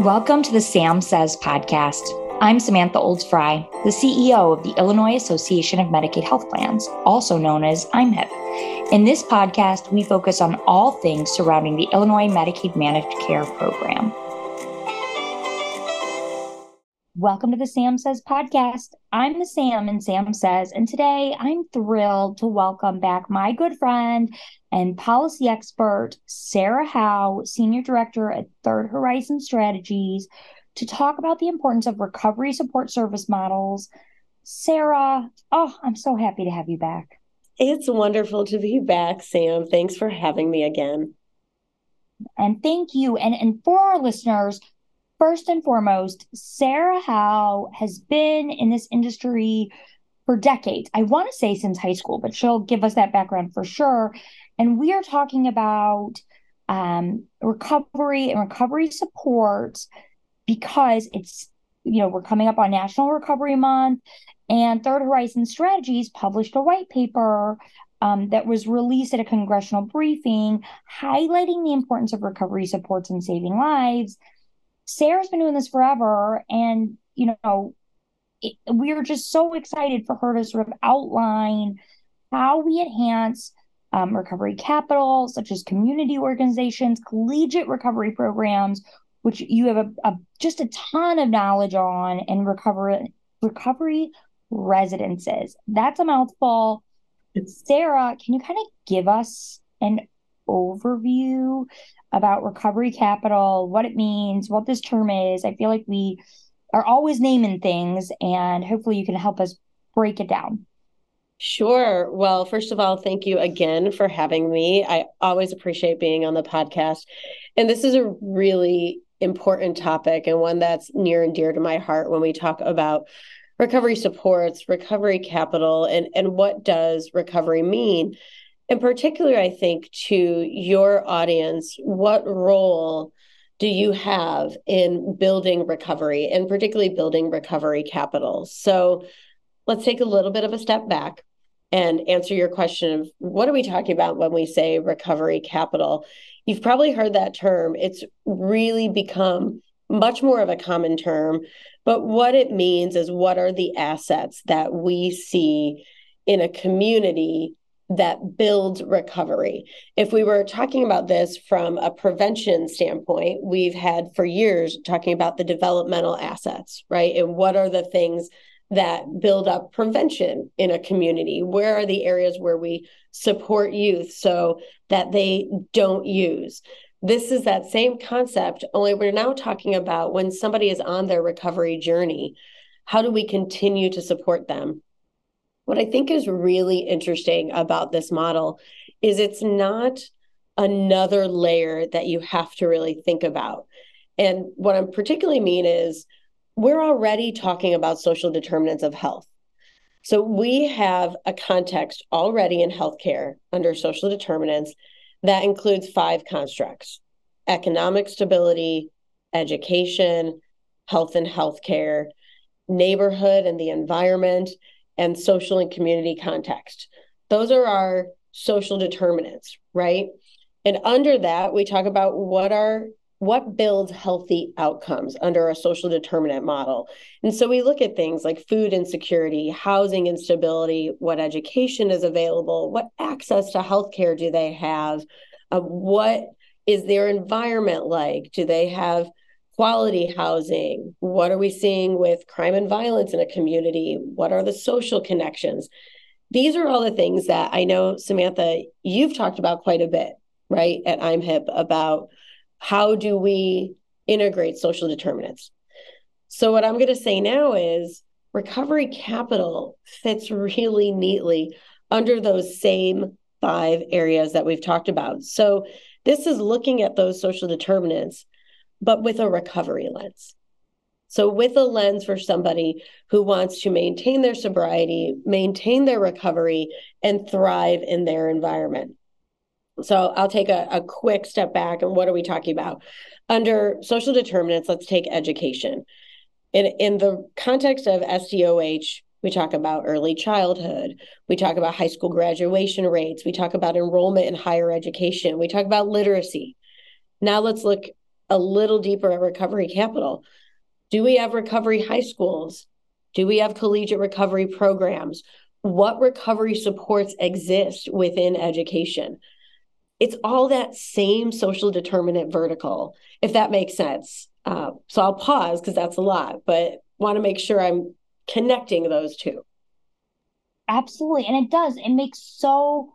Welcome to the Sam Says podcast. I'm Samantha Olds Frey, the CEO of the Illinois Association of Medicaid Health Plans, also known as IAMHP. In this podcast, we focus on all things surrounding the Illinois Medicaid Managed Care Program. Welcome to the Sam Says podcast. I'm the Sam and Sam Says, and today I'm thrilled to welcome back my good friend and policy expert, Sara Howe, Senior Director at Third Horizon Strategies, to talk about the importance of recovery support service models. Sara, oh, I'm so happy to have you back. It's wonderful to be back, Sam. Thanks for having me again. And thank you. And, and for our listeners, first and foremost, Sara Howe has been in this industry for decades. I want to say since high school, but she'll give us that background for sure. And we are talking about um, recovery and recovery support because it's, you know, we're coming up on National Recovery Month, and Third Horizon Strategies published a white paper um, that was released at a congressional briefing highlighting the importance of recovery supports and saving lives. Sara's been doing this forever, and you know, it, we are just so excited for her to sort of outline how we enhance um, recovery capital, such as community organizations, collegiate recovery programs, which you have a, a just a ton of knowledge on, and recovery recovery residences. That's a mouthful. Sarah, can you kind of give us an overview about recovery capital, what it means, what this term is? I feel like we are always naming things, and hopefully you can help us break it down. Sure. Well, first of all, thank you again for having me. I always appreciate being on the podcast. And this is a really important topic and one that's near and dear to my heart when we talk about recovery supports, recovery capital, and, and what does recovery mean? In particular, I think to your audience, what role do you have in building recovery and particularly building recovery capital? So let's take a little bit of a step back and answer your question of what are we talking about when we say recovery capital? You've probably heard that term. It's really become much more of a common term, but what it means is what are the assets that we see in a community that build recovery. If we were talking about this from a prevention standpoint, we've had for years talking about the developmental assets, right? And what are the things that build up prevention in a community? Where are the areas where we support youth so that they don't use? This is that same concept, only we're now talking about when somebody is on their recovery journey, how do we continue to support them? What I think is really interesting about this model is it's not another layer that you have to really think about. And what I'm particularly mean is we're already talking about social determinants of health. So we have a context already in healthcare under social determinants that includes five constructs economic stability, education, health and healthcare, neighborhood and the environment, and social and community context. Those are our social determinants, right? And under that, we talk about what are what builds healthy outcomes under a social determinant model. And so we look at things like food insecurity, housing instability, what education is available, what access to healthcare do they have, uh, what is their environment like? Do they have quality housing? What are we seeing with crime and violence in a community? What are the social connections? These are all the things that I know, Samantha, you've talked about quite a bit, right, at IAMHP about how do we integrate social determinants? So, what I'm going to say now is recovery capital fits really neatly under those same five areas that we've talked about. So, this is looking at those social determinants, but with a recovery lens. So, with a lens for somebody who wants to maintain their sobriety, maintain their recovery, and thrive in their environment. So I'll take a, a quick step back and what are we talking about? Under social determinants, let's take education. In, in the context of SDOH, we talk about early childhood. We talk about high school graduation rates. We talk about enrollment in higher education. We talk about literacy. Now let's look a little deeper at Recovery Capital. Do we have recovery high schools? Do we have collegiate recovery programs? What recovery supports exist within education? It's all that same social determinant vertical, if that makes sense. Uh, so I'll pause because that's a lot, but want to make sure I'm connecting those two. Absolutely. And it does. It makes so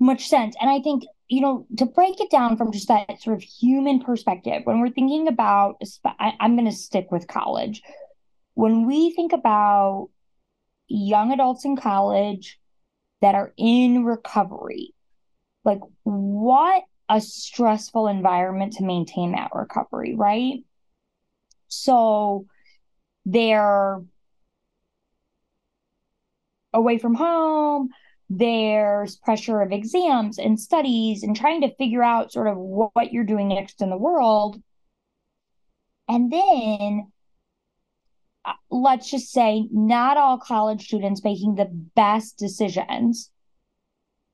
much sense. And I think, you know, to break it down from just that sort of human perspective, when we're thinking about, I, I'm going to stick with college. When we think about young adults in college that are in recovery, like what a stressful environment to maintain that recovery, right? So they're away from home, there's pressure of exams and studies and trying to figure out sort of what you're doing next in the world. And then uh, let's just say not all college students making the best decisions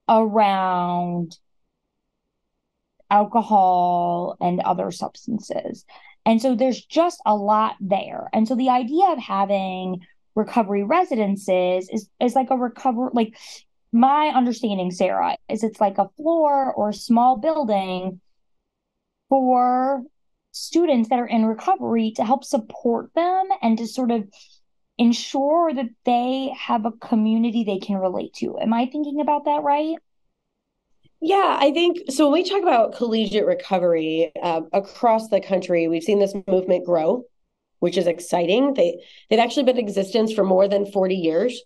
around alcohol and other substances. And so there's just a lot there. And so the idea of having recovery residences is is like a recover like my understanding, Sara, is it's like a floor or a small building for students that are in recovery to help support them and to sort of ensure that they have a community they can relate to. Am I thinking about that right? Yeah, I think so. When we talk about collegiate recovery uh, across the country, we've seen this movement grow, which is exciting. They they've actually been in existence for more than forty years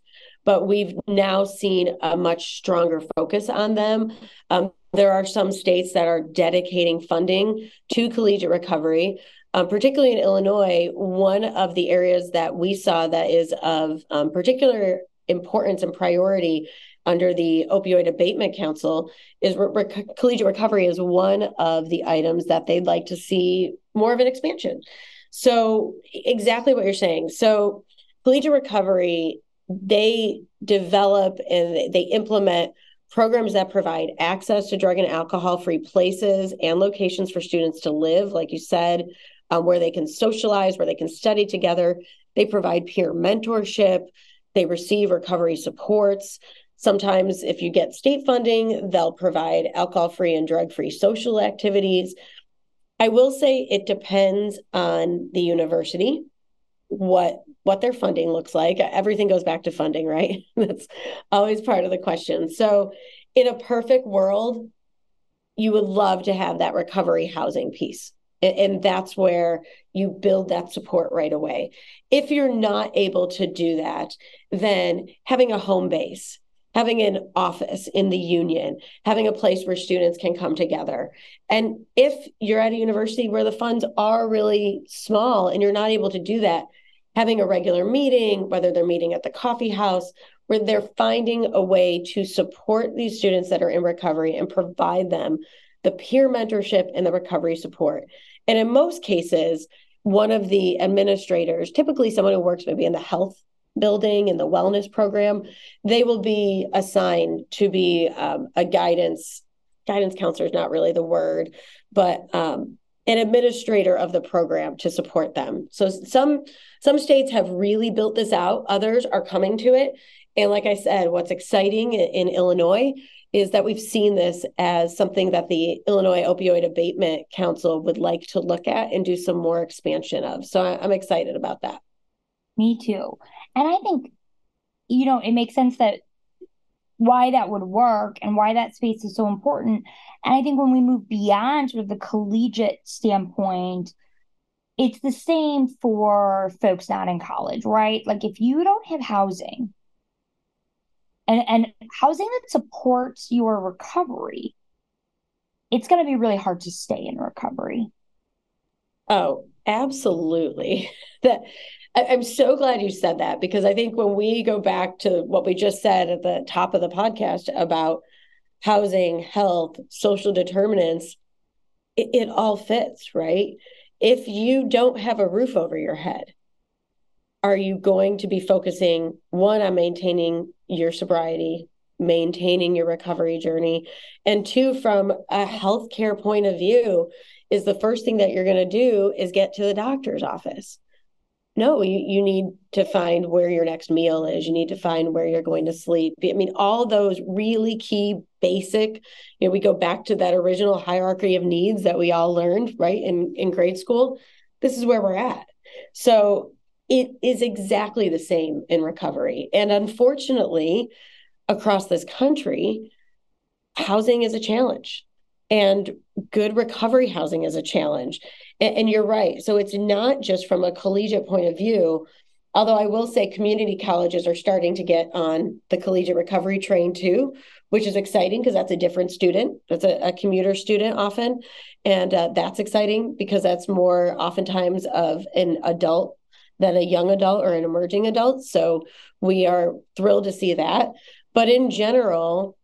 but we've now seen a much stronger focus on them. Um, there are some states that are dedicating funding to collegiate recovery. Um, particularly in Illinois, one of the areas that we saw that is of um, particular importance and priority under the Opioid Abatement Council is re- collegiate recovery is one of the items that they'd like to see more of an expansion. So exactly what you're saying. So collegiate recovery they develop and they implement programs that provide access to drug and alcohol free places and locations for students to live, like you said, um, where they can socialize, where they can study together. They provide peer mentorship, they receive recovery supports. Sometimes, if you get state funding, they'll provide alcohol free and drug free social activities. I will say it depends on the university what what their funding looks like. Everything goes back to funding right? That's always part of the question. So in a perfect world you would love to have that recovery housing piece and, and that's where you build that support right away. If you're not able to do that then having a home base having an office in the union, having a place where students can come together. And if you're at a university where the funds are really small and you're not able to do that, having a regular meeting, whether they're meeting at the coffee house, where they're finding a way to support these students that are in recovery and provide them the peer mentorship and the recovery support. And in most cases, one of the administrators, typically someone who works maybe in the health building and the wellness program, they will be assigned to be um, a guidance guidance counselor is not really the word, but um, an administrator of the program to support them. So some some states have really built this out, others are coming to it. And like I said, what's exciting in, in Illinois is that we've seen this as something that the Illinois Opioid Abatement Council would like to look at and do some more expansion of. So I'm excited about that. Me too. And I think, you know, it makes sense that why that would work and why that space is so important. And I think when we move beyond sort of the collegiate standpoint, it's the same for folks not in college, right? Like if you don't have housing and, and housing that supports your recovery, it's going to be really hard to stay in recovery. Oh, absolutely. that I'm so glad you said that because I think when we go back to what we just said at the top of the podcast about housing, health, social determinants, it, it all fits, right? If you don't have a roof over your head, are you going to be focusing one on maintaining your sobriety, maintaining your recovery journey, and two, from a healthcare point of view, is the first thing that you're going to do is get to the doctor's office. No, you, you need to find where your next meal is. You need to find where you're going to sleep. I mean, all those really key basic, you know, we go back to that original hierarchy of needs that we all learned, right, in, in grade school. This is where we're at. So it is exactly the same in recovery. And unfortunately, across this country, housing is a challenge and good recovery housing is a challenge. And, and, you're right. So it's not just from a collegiate point of view, although I will say community colleges are starting to get on the collegiate recovery train too, which is exciting because that's a different student. That's a, a commuter student often. And uh, that's exciting because that's more oftentimes of an adult than a young adult or an emerging adult. So we are thrilled to see that. But in general,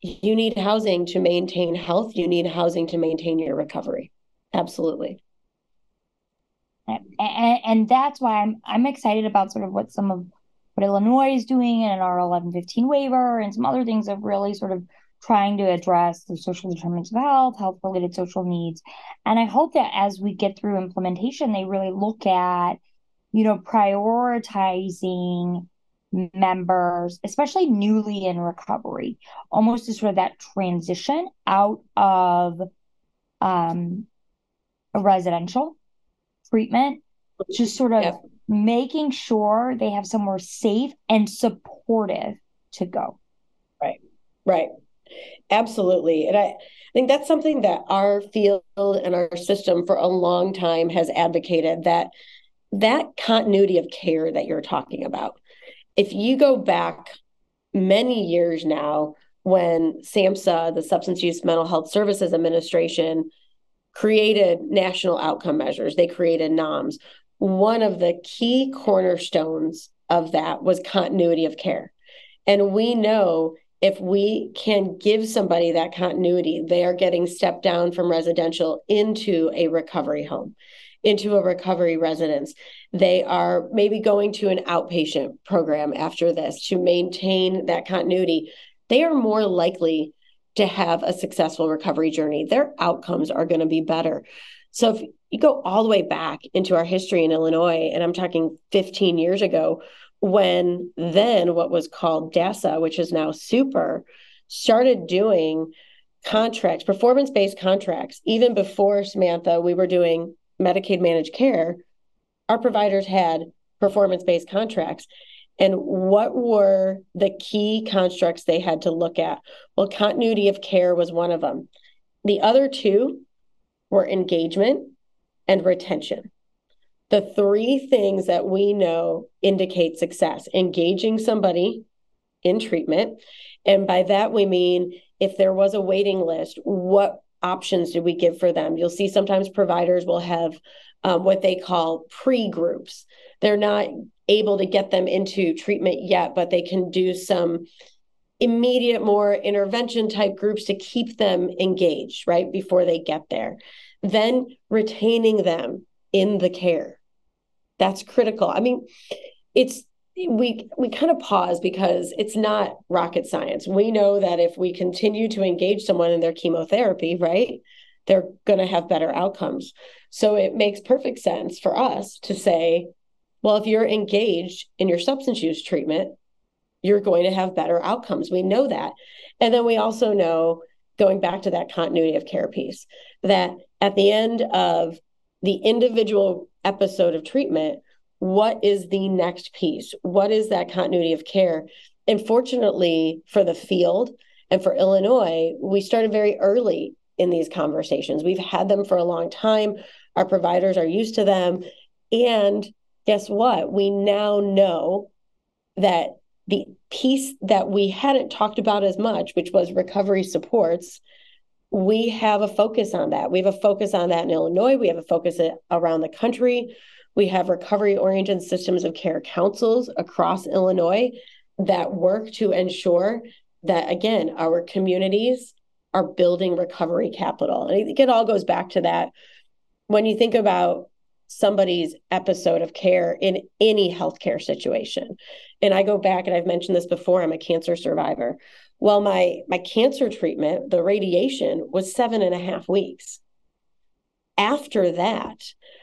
you need housing to maintain health. You need housing to maintain your recovery. Absolutely. And, and, that's why I'm I'm excited about sort of what some of what Illinois is doing and our 1115 waiver and some other things of really sort of trying to address the social determinants of health, health related social needs. And I hope that as we get through implementation, they really look at, you know, prioritizing members, especially newly in recovery, almost as sort of that transition out of um, a residential treatment, just sort of yep. making sure they have somewhere safe and supportive to go. Right, right. Absolutely. And I, I think that's something that our field and our system for a long time has advocated that that continuity of care that you're talking about if you go back many years now, when SAMHSA, the Substance Use Mental Health Services Administration, created national outcome measures, they created NOMs. One of the key cornerstones of that was continuity of care. And we know if we can give somebody that continuity, they are getting stepped down from residential into a recovery home into a recovery residence. They are maybe going to an outpatient program after this to maintain that continuity. They are more likely to have a successful recovery journey. Their outcomes are going to be better. So if you go all the way back into our history in Illinois, and I'm talking 15 years ago, when then what was called DASA, which is now SUPR, started doing contracts, performance based contracts. Even before Samantha, we were doing Medicaid managed care, our providers had performance based contracts. And what were the key constructs they had to look at? Well, continuity of care was one of them. The other two were engagement and retention. The three things that we know indicate success engaging somebody in treatment. And by that, we mean if there was a waiting list, what options do we give for them? You'll see sometimes providers will have um, what they call pre groups. They're not able to get them into treatment yet, but they can do some immediate, more intervention type groups to keep them engaged right before they get there. Then retaining them in the care. That's critical. I mean, it's we we kind of pause because it's not rocket science. We know that if we continue to engage someone in their chemotherapy, right, they're going to have better outcomes. So it makes perfect sense for us to say, well, if you're engaged in your substance use treatment, you're going to have better outcomes. We know that. And then we also know, going back to that continuity of care piece, that at the end of the individual episode of treatment, what is the next piece? What is that continuity of care? And fortunately for the field and for Illinois, we started very early in these conversations. We've had them for a long time. Our providers are used to them. And guess what? We now know that the piece that we hadn't talked about as much, which was recovery supports, we have a focus on that. We have a focus on that in Illinois. We have a focus around the country. We have recovery oriented systems of care councils across Illinois that work to ensure that, again, our communities are building recovery capital. And I think it all goes back to that. When you think about somebody's episode of care in any healthcare situation, and I go back and I've mentioned this before, I'm a cancer survivor. Well, my my cancer treatment, the radiation was seven and a half weeks. After that,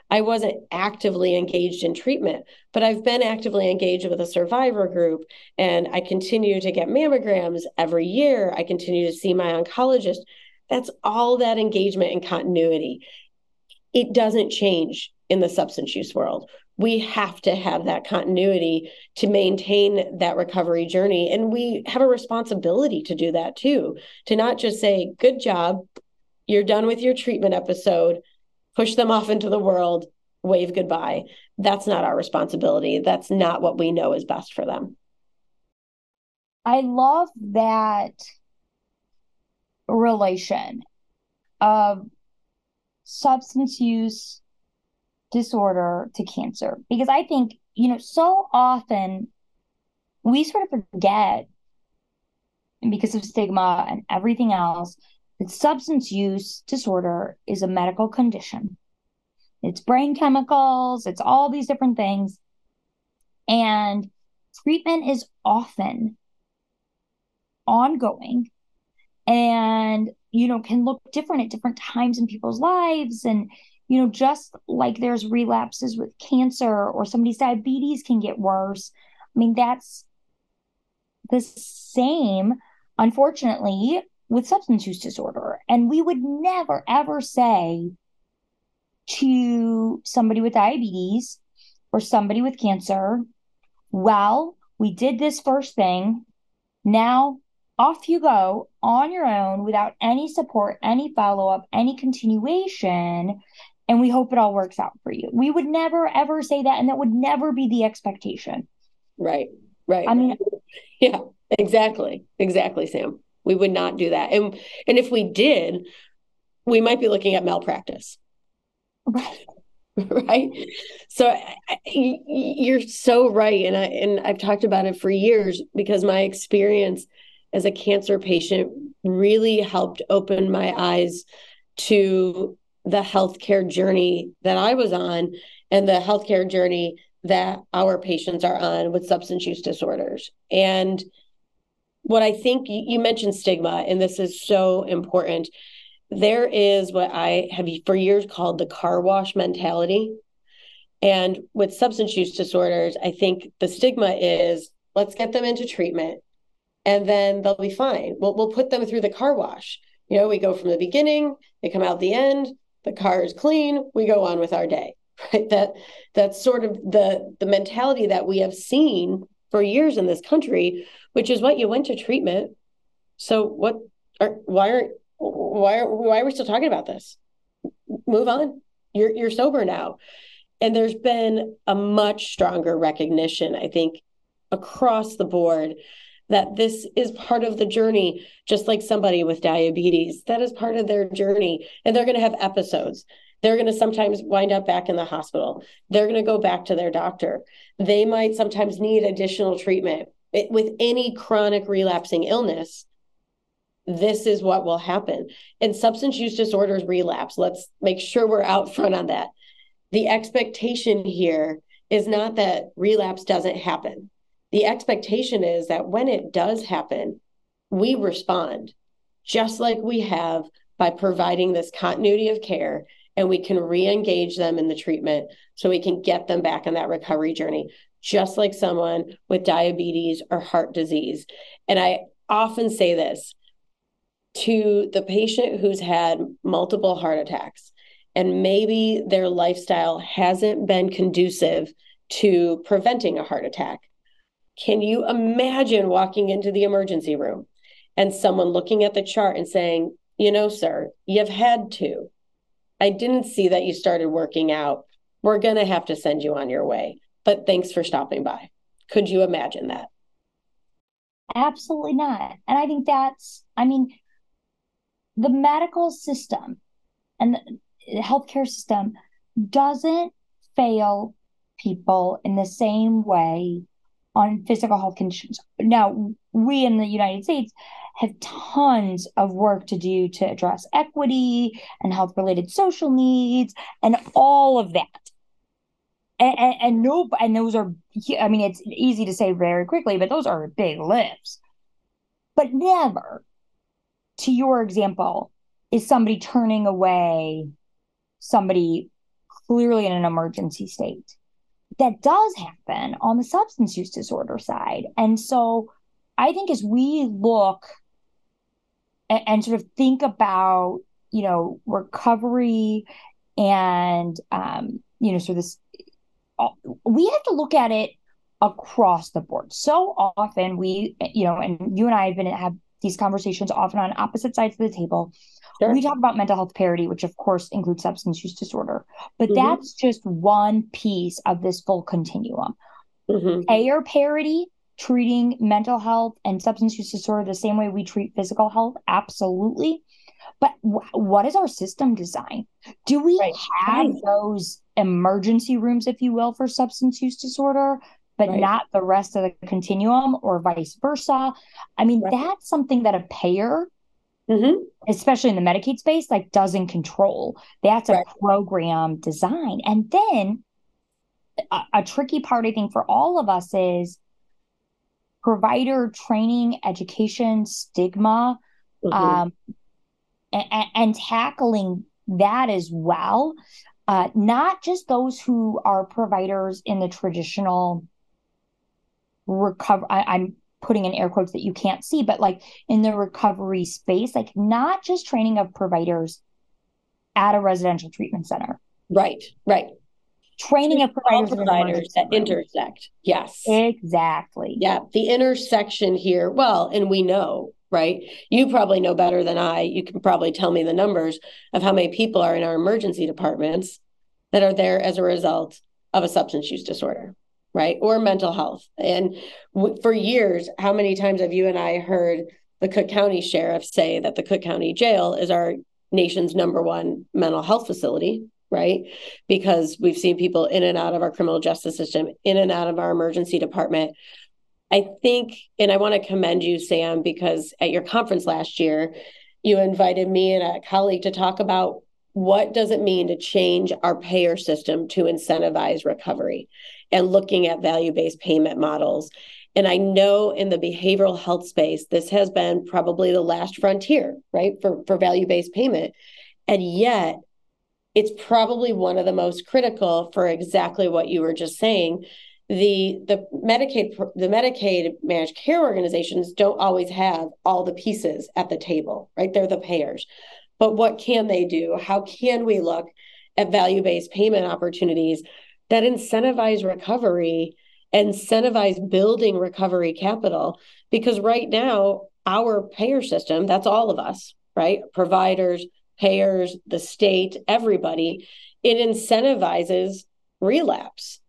I wasn't actively engaged in treatment, but I've been actively engaged with a survivor group and I continue to get mammograms every year. I continue to see my oncologist. That's all that engagement and continuity. It doesn't change in the substance use world. We have to have that continuity to maintain that recovery journey. And we have a responsibility to do that too, to not just say, good job, you're done with your treatment episode push them off into the world, wave goodbye. That's not our responsibility. That's not what we know is best for them. I love that relation of substance use disorder to cancer because I think, you know, so often we sort of forget because of stigma and everything else that substance use disorder is a medical condition. It's brain chemicals, it's all these different things. And treatment is often ongoing and, you know, can look different at different times in people's lives. And, you know, just like there's relapses with cancer or somebody's diabetes can get worse. I mean, that's the same, unfortunately, with substance use disorder. And we would never, ever say to somebody with diabetes or somebody with cancer, well, we did this first thing. Now off you go on your own without any support, any follow up, any continuation. And we hope it all works out for you. We would never, ever say that. And that would never be the expectation. Right. Right. I mean, yeah, exactly. Exactly, Sam. We would not do that. And and if we did, we might be looking at malpractice. Right. right so you're so right and i and i've talked about it for years because my experience as a cancer patient really helped open my eyes to the healthcare journey that i was on and the healthcare journey that our patients are on with substance use disorders and what I think you mentioned stigma, and this is so important. There is what I have for years called the car wash mentality. And with substance use disorders, I think the stigma is let's get them into treatment and then they'll be fine. We'll, we'll put them through the car wash. You know, we go from the beginning, they come out the end, the car is clean, we go on with our day. Right. That that's sort of the the mentality that we have seen for years in this country, which is what you went to treatment. So what are why aren't why are why are we still talking about this? Move on. You're you're sober now. And there's been a much stronger recognition, I think, across the board that this is part of the journey, just like somebody with diabetes, that is part of their journey. And they're going to have episodes. They're going to sometimes wind up back in the hospital. They're going to go back to their doctor. They might sometimes need additional treatment. It, with any chronic relapsing illness, this is what will happen. And substance use disorders relapse. Let's make sure we're out front on that. The expectation here is not that relapse doesn't happen. The expectation is that when it does happen, we respond just like we have by providing this continuity of care and we can re-engage them in the treatment so we can get them back on that recovery journey just like someone with diabetes or heart disease. And i often say this to the patient who's had multiple heart attacks and maybe their lifestyle hasn't been conducive to preventing a heart attack. Can you imagine walking into the emergency room and someone looking at the chart and saying you know sir you've had two I didn't see that you started working out. We're going to have to send you on your way. But thanks for stopping by. Could you imagine that? Absolutely not. And I think that's, I mean, the medical system and the healthcare system doesn't fail people in the same way on physical health conditions. Now, we in the United States have tons of work to do to address equity and health related social needs and all of that. And, and, and no, and those are, I mean, it's easy to say very quickly, but those are big lifts. But never, to your example, is somebody turning away somebody clearly in an emergency state. That does happen on the substance use disorder side. And so I think as we look and, and sort of think about, you know, recovery and, um, you know, so this, uh, we have to look at it across the board. So often we, you know, and you and I have been have these conversations often on opposite sides of the table. Sure. We talk about mental health parity, which of course includes substance use disorder, but mm-hmm. that's just one piece of this full continuum. Mm-hmm. Payer parity, treating mental health and substance use disorder the same way we treat physical health, absolutely. But w- what is our system design? Do we right. have right. those emergency rooms, if you will, for substance use disorder? but right. not the rest of the continuum or vice versa. I mean, that's something that a payer, mm-hmm. especially in the Medicaid space, like doesn't control. That's right. a program design. And then a, a tricky part, I think, for all of us is provider training, education, stigma, mm-hmm. um, and, and tackling that as well. Uh, not just those who are providers in the traditional recover I, am putting in air quotes that you can't see but like in the recovery space like not just training of providers at a residential treatment center right right training of providers, providers that intersect. Yes. Exactly. Yeah the intersection here well and we know right? You probably know better than i you can probably tell me the numbers of how many people are in our emergency departments that are there as a result of a substance use disorder right? Or mental health. And w- for years, how many times have you and I heard the Cook County Sheriff say that the Cook County Jail is our nation's number one mental health facility, right? Because we've seen people in and out of our criminal justice system, in and out of our emergency department. I think, and I want to commend you, Sam, because at your conference last year, you invited me and a colleague to talk about what does it mean to change our payer system to incentivize recovery and looking at value based payment models. And I know in the behavioral health space, this has been probably the last frontier, right, for, for value based payment. And yet, it's probably one of the most critical for exactly what you were just saying. The the Medicaid the Medicaid managed care organizations don't always have all the pieces at the table, right? They're the payers. But what can they do? How can we look at value based payment opportunities that incentivize recovery, incentivize building recovery capital. Because right now, our payer system, that's all of us, right? Providers, payers, the state, everybody, it incentivizes relapse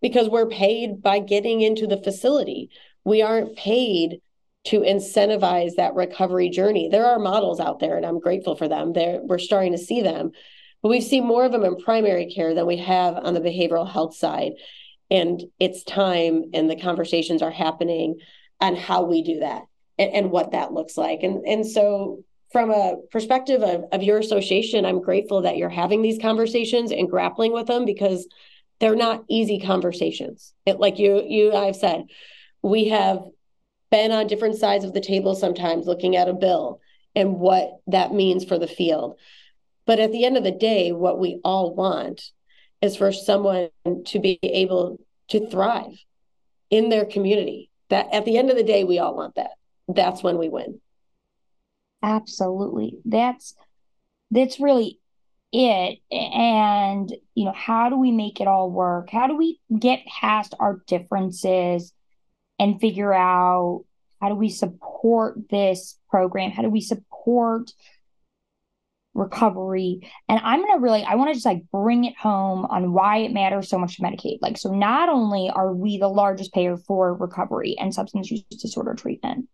because we're paid by getting into the facility. We aren't paid to incentivize that recovery journey. There are models out there, and I'm grateful for them. There, we're starting to see them, but we've seen more of them in primary care than we have on the behavioral health side. And it's time, and the conversations are happening on how we do that and, and what that looks like. And, and so, from a perspective of, of your association, I'm grateful that you're having these conversations and grappling with them because they're not easy conversations. It, like you, you, I've said, we have been on different sides of the table sometimes looking at a bill and what that means for the field. But at the end of the day, what we all want is for someone to be able to thrive in their community. That at the end of the day, we all want that. That's when we win. Absolutely. That's that's really it. And you know, how do we make it all work? How do we get past our differences and figure out how do we support this program? How do we support recovery. And I'm going to really, I want to just like bring it home on why it matters so much to Medicaid. Like, so not only are we the largest payer for recovery and substance use disorder treatment,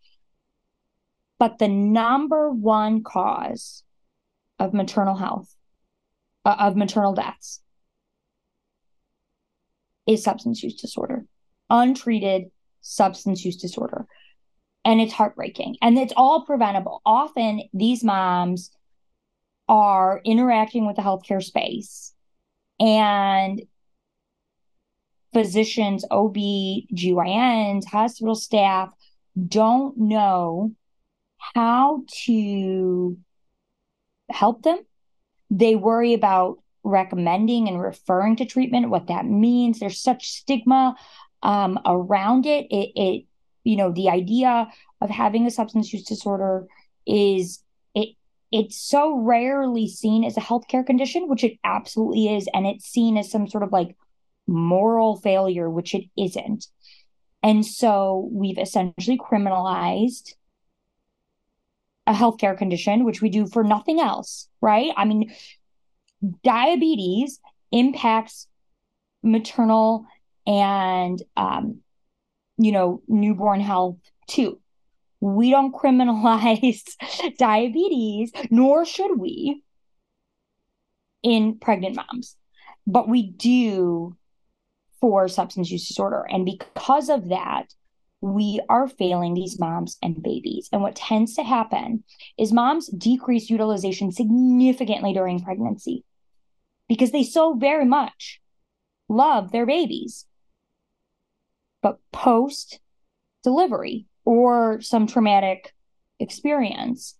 but the number one cause of maternal health, uh, of maternal deaths, is substance use disorder, untreated substance use disorder. And it's heartbreaking and it's all preventable. Often these moms are interacting with the healthcare space and physicians, OB, GYNs, hospital staff don't know how to help them. They worry about recommending and referring to treatment, what that means. There's such stigma um, around it. It, it, you know, the idea of having a substance use disorder is it it's so rarely seen as a healthcare condition, which it absolutely is, and it's seen as some sort of like moral failure, which it isn't. And so we've essentially criminalized a healthcare condition, which we do for nothing else, right? I mean, diabetes impacts maternal and, um, you know, newborn health too. We don't criminalize diabetes, nor should we in pregnant moms, but we do for substance use disorder. And because of that, we are failing these moms and babies. And what tends to happen is moms decrease utilization significantly during pregnancy because they so very much love their babies. But post delivery or some traumatic experience,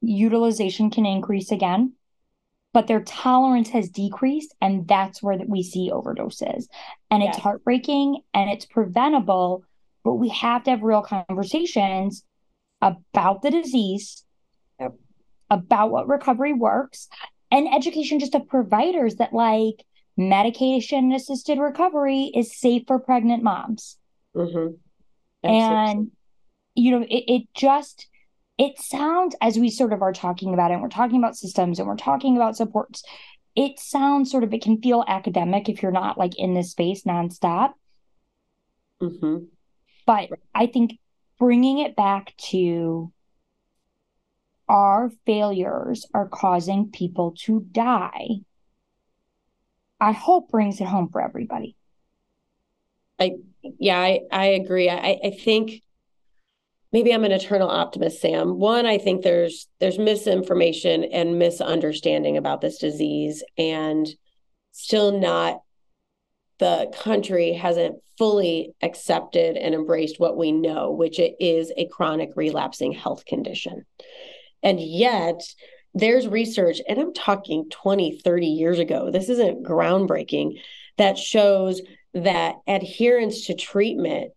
utilization can increase again but their tolerance has decreased and that's where we see overdoses and yes. it's heartbreaking and it's preventable but we have to have real conversations about the disease about what recovery works and education just of providers that like medication assisted recovery is safe for pregnant moms mm-hmm. and you know it, it just it sounds as we sort of are talking about it and we're talking about systems and we're talking about supports it sounds sort of it can feel academic if you're not like in this space nonstop mm-hmm. But i think bringing it back to our failures are causing people to die. I hope brings it home for everybody. I yeah i, I agree. I, I think maybe I'm an eternal optimist, Sam. One, I think there's there's misinformation and misunderstanding about this disease, and still not the country hasn't fully accepted and embraced what we know, which it is a chronic relapsing health condition. And yet, there's research, and I'm talking 20, 30 years ago. This isn't groundbreaking, that shows that adherence to treatment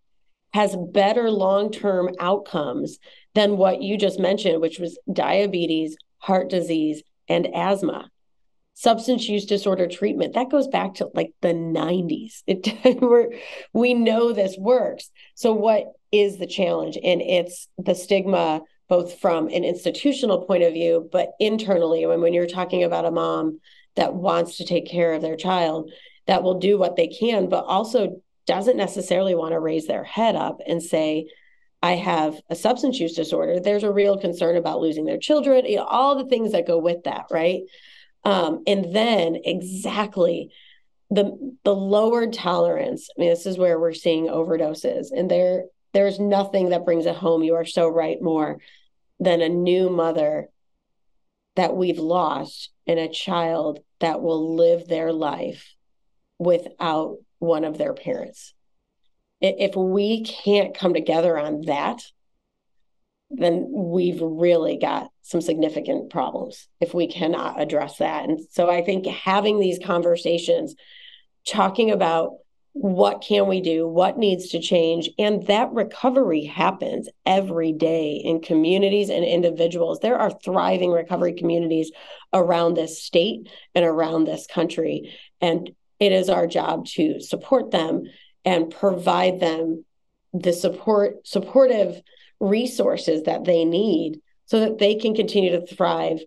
has better long term outcomes than what you just mentioned, which was diabetes, heart disease, and asthma. Substance use disorder treatment that goes back to like the 90s. It, we're, we know this works. So, what is the challenge? And it's the stigma, both from an institutional point of view, but internally. When, when you're talking about a mom that wants to take care of their child, that will do what they can, but also doesn't necessarily want to raise their head up and say, I have a substance use disorder, there's a real concern about losing their children, you know, all the things that go with that, right? Um, and then exactly the the lowered tolerance. I mean, this is where we're seeing overdoses, and there there's nothing that brings it home. You are so right more than a new mother that we've lost and a child that will live their life without one of their parents. If we can't come together on that, then we've really got some significant problems if we cannot address that. And so I think having these conversations, talking about what can we do what needs to change and that recovery happens every day in communities and individuals there are thriving recovery communities around this state and around this country and it is our job to support them and provide them the support supportive resources that they need so that they can continue to thrive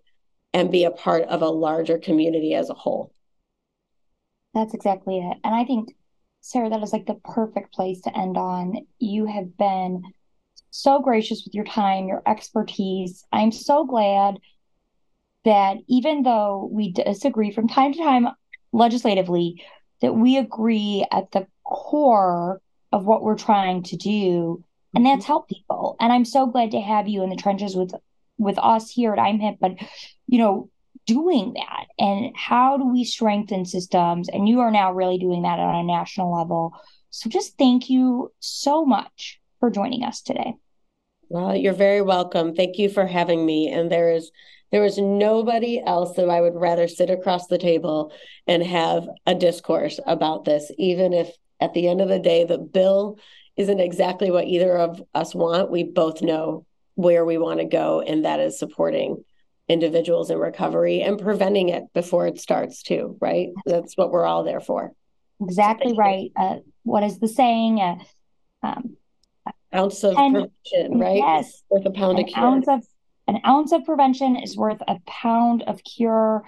and be a part of a larger community as a whole. That's exactly it. And I think Sara that is like the perfect place to end on. You have been so gracious with your time, your expertise. I'm so glad that even though we disagree from time to time legislatively that we agree at the core of what we're trying to do and that's mm-hmm. help people. And i'm so glad to have you in the trenches with with us here at IAMHP but you know doing that. And how do we strengthen systems? And you are now really doing that on a national level. So just thank you so much for joining us today. Well you're very welcome. Thank you for having me. And there is There was nobody else that I would rather sit across the table and have a discourse about this, even if at the end of the day, the bill isn't exactly what either of us want. We both know where we want to go, and that is supporting individuals in recovery and preventing it before it starts, too, right? That's what we're all there for. Exactly right. Uh, what is the saying? Uh, um, ounce of and, prevention, right? Yes. Worth a pound an of cure. Ounce of, an ounce of prevention is worth a pound of cure.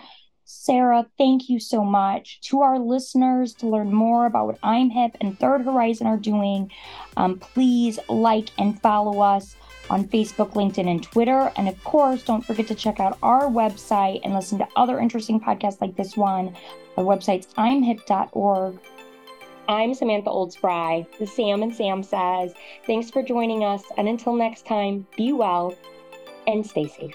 Sara, thank you so much. To our listeners, to learn more about what IAMHP and Third Horizon are doing, um, please like and follow us on Facebook, LinkedIn, and Twitter. And of course, don't forget to check out our website and listen to other interesting podcasts like this one. Our website's iamhp.org. I'm Samantha Olds Frey, the Sam and Sam says. Thanks for joining us. And until next time, be well and stay safe.